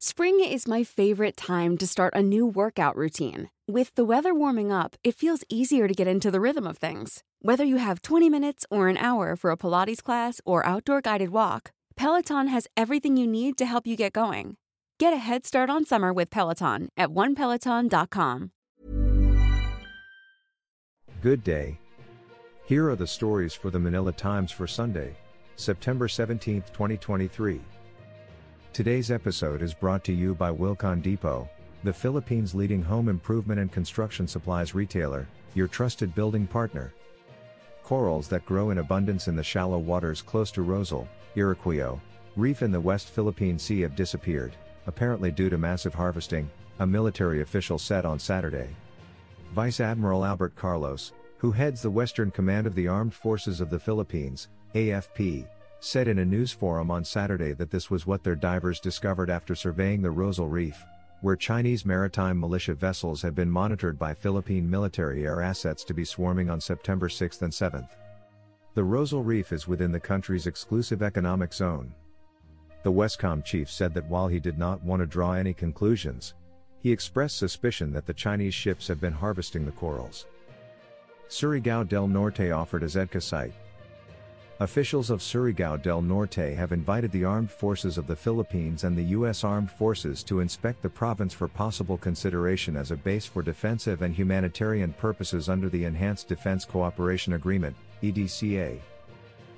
Spring is my favorite time to start a new workout routine. With the weather warming up, it feels easier to get into the rhythm of things. Whether you have 20 minutes or an hour for a Pilates class or outdoor guided walk, Peloton has everything you need to help you get going. Get a head start on summer with Peloton at onepeloton.com. Good day. Here are the stories for the Manila Times for Sunday, September 17, 2023. Today's episode is brought to you by Wilcon Depot, the Philippines' leading home improvement and construction supplies retailer, your trusted building partner. Corals that grow in abundance in the shallow waters close to Rozul, Iroquois, Reef in the West Philippine Sea have disappeared, apparently due to massive harvesting, a military official said on Saturday. Vice Admiral Albert Carlos, who heads the Western Command of the Armed Forces of the Philippines, AFP, said in a news forum on Saturday that this was what their divers discovered after surveying the Rozul Reef, where Chinese maritime militia vessels had been monitored by Philippine military air assets to be swarming on September 6 and 7. The Rozul Reef is within the country's exclusive economic zone. The Westcom chief said that while he did not want to draw any conclusions, he expressed suspicion that the Chinese ships have been harvesting the corals. Surigao del Norte offered as EDCA site, Officials of Surigao del Norte have invited the armed forces of the Philippines and the U.S. Armed Forces to inspect the province for possible consideration as a base for defensive and humanitarian purposes under the Enhanced Defense Cooperation Agreement, EDCA.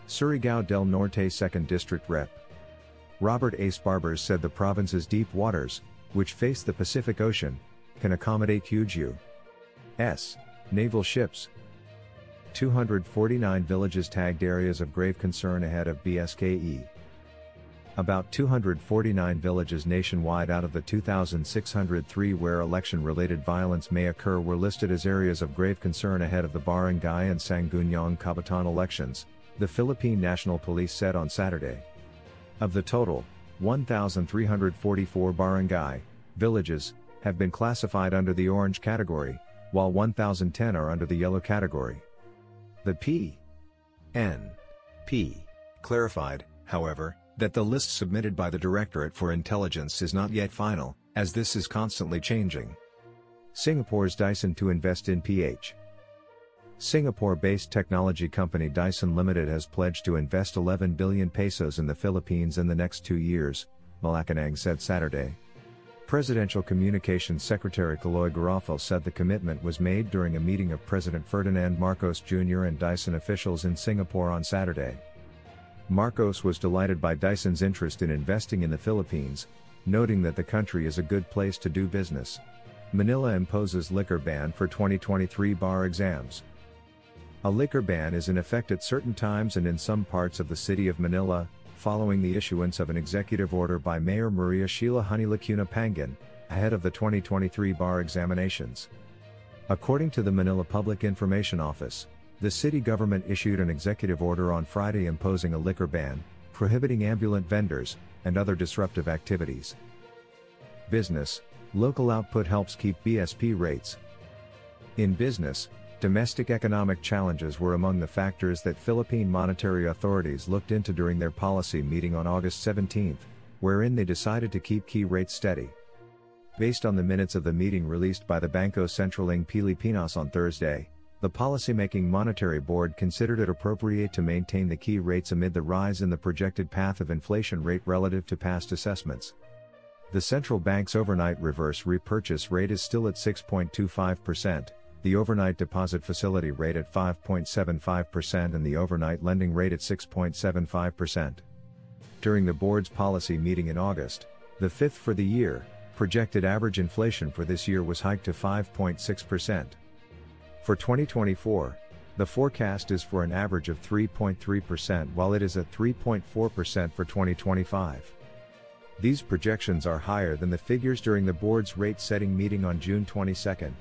Surigao del Norte 2nd District Rep. Robert Ace Barbers said the province's deep waters, which face the Pacific Ocean, can accommodate huge U.S. naval ships, 249 villages tagged areas of grave concern ahead of BSKE. About 249 villages nationwide out of the 2,603 where election related violence may occur were listed as areas of grave concern ahead of the barangay and Sangguniang Kabataan elections, the Philippine National Police said on Saturday. Of the total, 1,344 barangay, villages, have been classified under the orange category, while 1,010 are under the yellow category. The P. N. P. clarified, however, that the list submitted by the Directorate for Intelligence is not yet final, as this is constantly changing. Singapore's Dyson to invest in PH. Singapore-based technology company Dyson Limited has pledged to invest 11 billion pesos in the Philippines in the next two years, Malacanang said Saturday. Presidential Communications Secretary Cheloy Garafil said the commitment was made during a meeting of President Ferdinand Marcos Jr. and Dyson officials in Singapore on Saturday. Marcos was delighted by Dyson's interest in investing in the Philippines, noting that the country is a good place to do business. Manila imposes liquor ban for 2023 bar exams. A liquor ban is in effect at certain times and in some parts of the city of Manila, following the issuance of an executive order by Mayor Maria Sheila Honey Lacuna-Pangan, ahead of the 2023 bar examinations. According to the Manila Public Information Office, the city government issued an executive order on Friday imposing a liquor ban, prohibiting ambulant vendors, and other disruptive activities. Business, local output helps keep BSP rates. In business, Domestic economic challenges were among the factors that Philippine monetary authorities looked into during their policy meeting on August 17, wherein they decided to keep key rates steady. Based on the minutes of the meeting released by the Bangko Sentral ng Pilipinas on Thursday, the policymaking monetary board considered it appropriate to maintain the key rates amid the rise in the projected path of inflation rate relative to past assessments. The central bank's overnight reverse repurchase rate is still at 6.25%, the overnight deposit facility rate at 5.75% and the overnight lending rate at 6.75%. During the board's policy meeting in August, the fifth for the year, projected average inflation for this year was hiked to 5.6%. For 2024, the forecast is for an average of 3.3% while it is at 3.4% for 2025. These projections are higher than the figures during the board's rate setting meeting on June 22.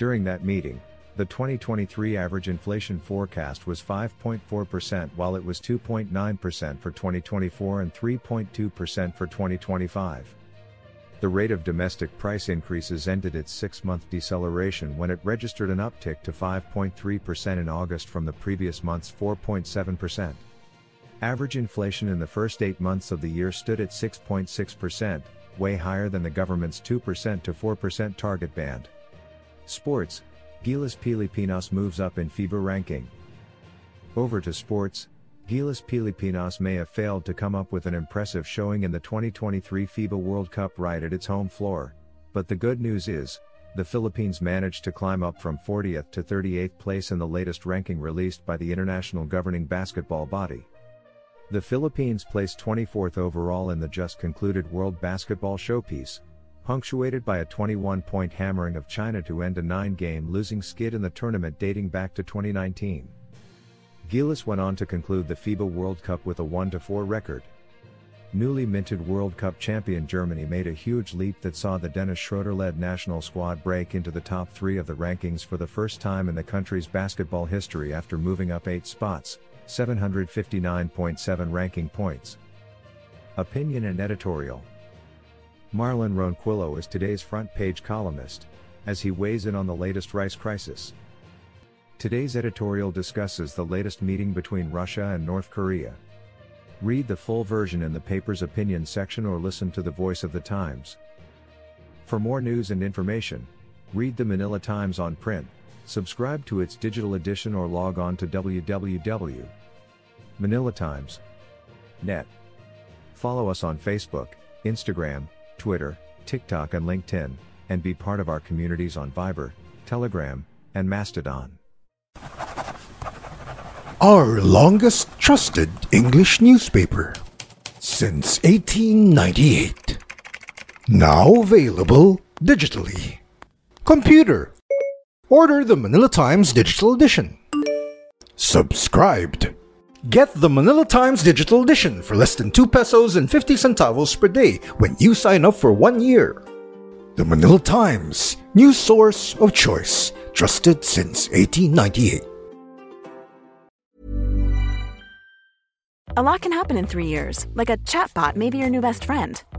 During that meeting, the 2023 average inflation forecast was 5.4% while it was 2.9% for 2024 and 3.2% for 2025. The rate of domestic price increases ended its six month deceleration when it registered an uptick to 5.3% in August from the previous month's 4.7%. Average inflation in the first eight months of the year stood at 6.6%, way higher than the government's 2% to 4% target band. Sports, Gilas Pilipinas moves up in FIBA ranking. Over to sports, Gilas Pilipinas may have failed to come up with an impressive showing in the 2023 FIBA World Cup right at its home floor, but the good news is, the Philippines managed to climb up from 40th to 38th place in the latest ranking released by the international governing basketball body. The Philippines placed 24th overall in the just concluded World Basketball Showpiece, punctuated by a 21 point hammering of China to end a nine game losing skid in the tournament dating back to 2019. Gilas went on to conclude the FIBA World Cup with a 1 4 record. Newly minted World Cup champion Germany made a huge leap that saw the Dennis Schroeder led national squad break into the top three of the rankings for the first time in the country's basketball history after moving up eight spots, 759.7 ranking points. Opinion and editorial Marlon Ronquillo is today's front page columnist, as he weighs in on the latest rice crisis. Today's editorial discusses the latest meeting between Russia and North Korea. Read the full version in the paper's opinion section or listen to the voice of the Times. For more news and information, read the Manila Times on print, subscribe to its digital edition or log on to www.manilatimes.net. Follow us on Facebook, Instagram, Twitter, TikTok and LinkedIn, and be part of our communities on Viber, Telegram, and Mastodon. Our longest trusted English newspaper since 1898. Now available digitally. Computer. Order the Manila Times Digital Edition. Subscribed. Get the Manila Times Digital Edition for less than 2 pesos and 50 centavos per day when you sign up for one year. The Manila Times, new source of choice, trusted since 1898. A lot can happen in three years, like a chatbot may be your new best friend.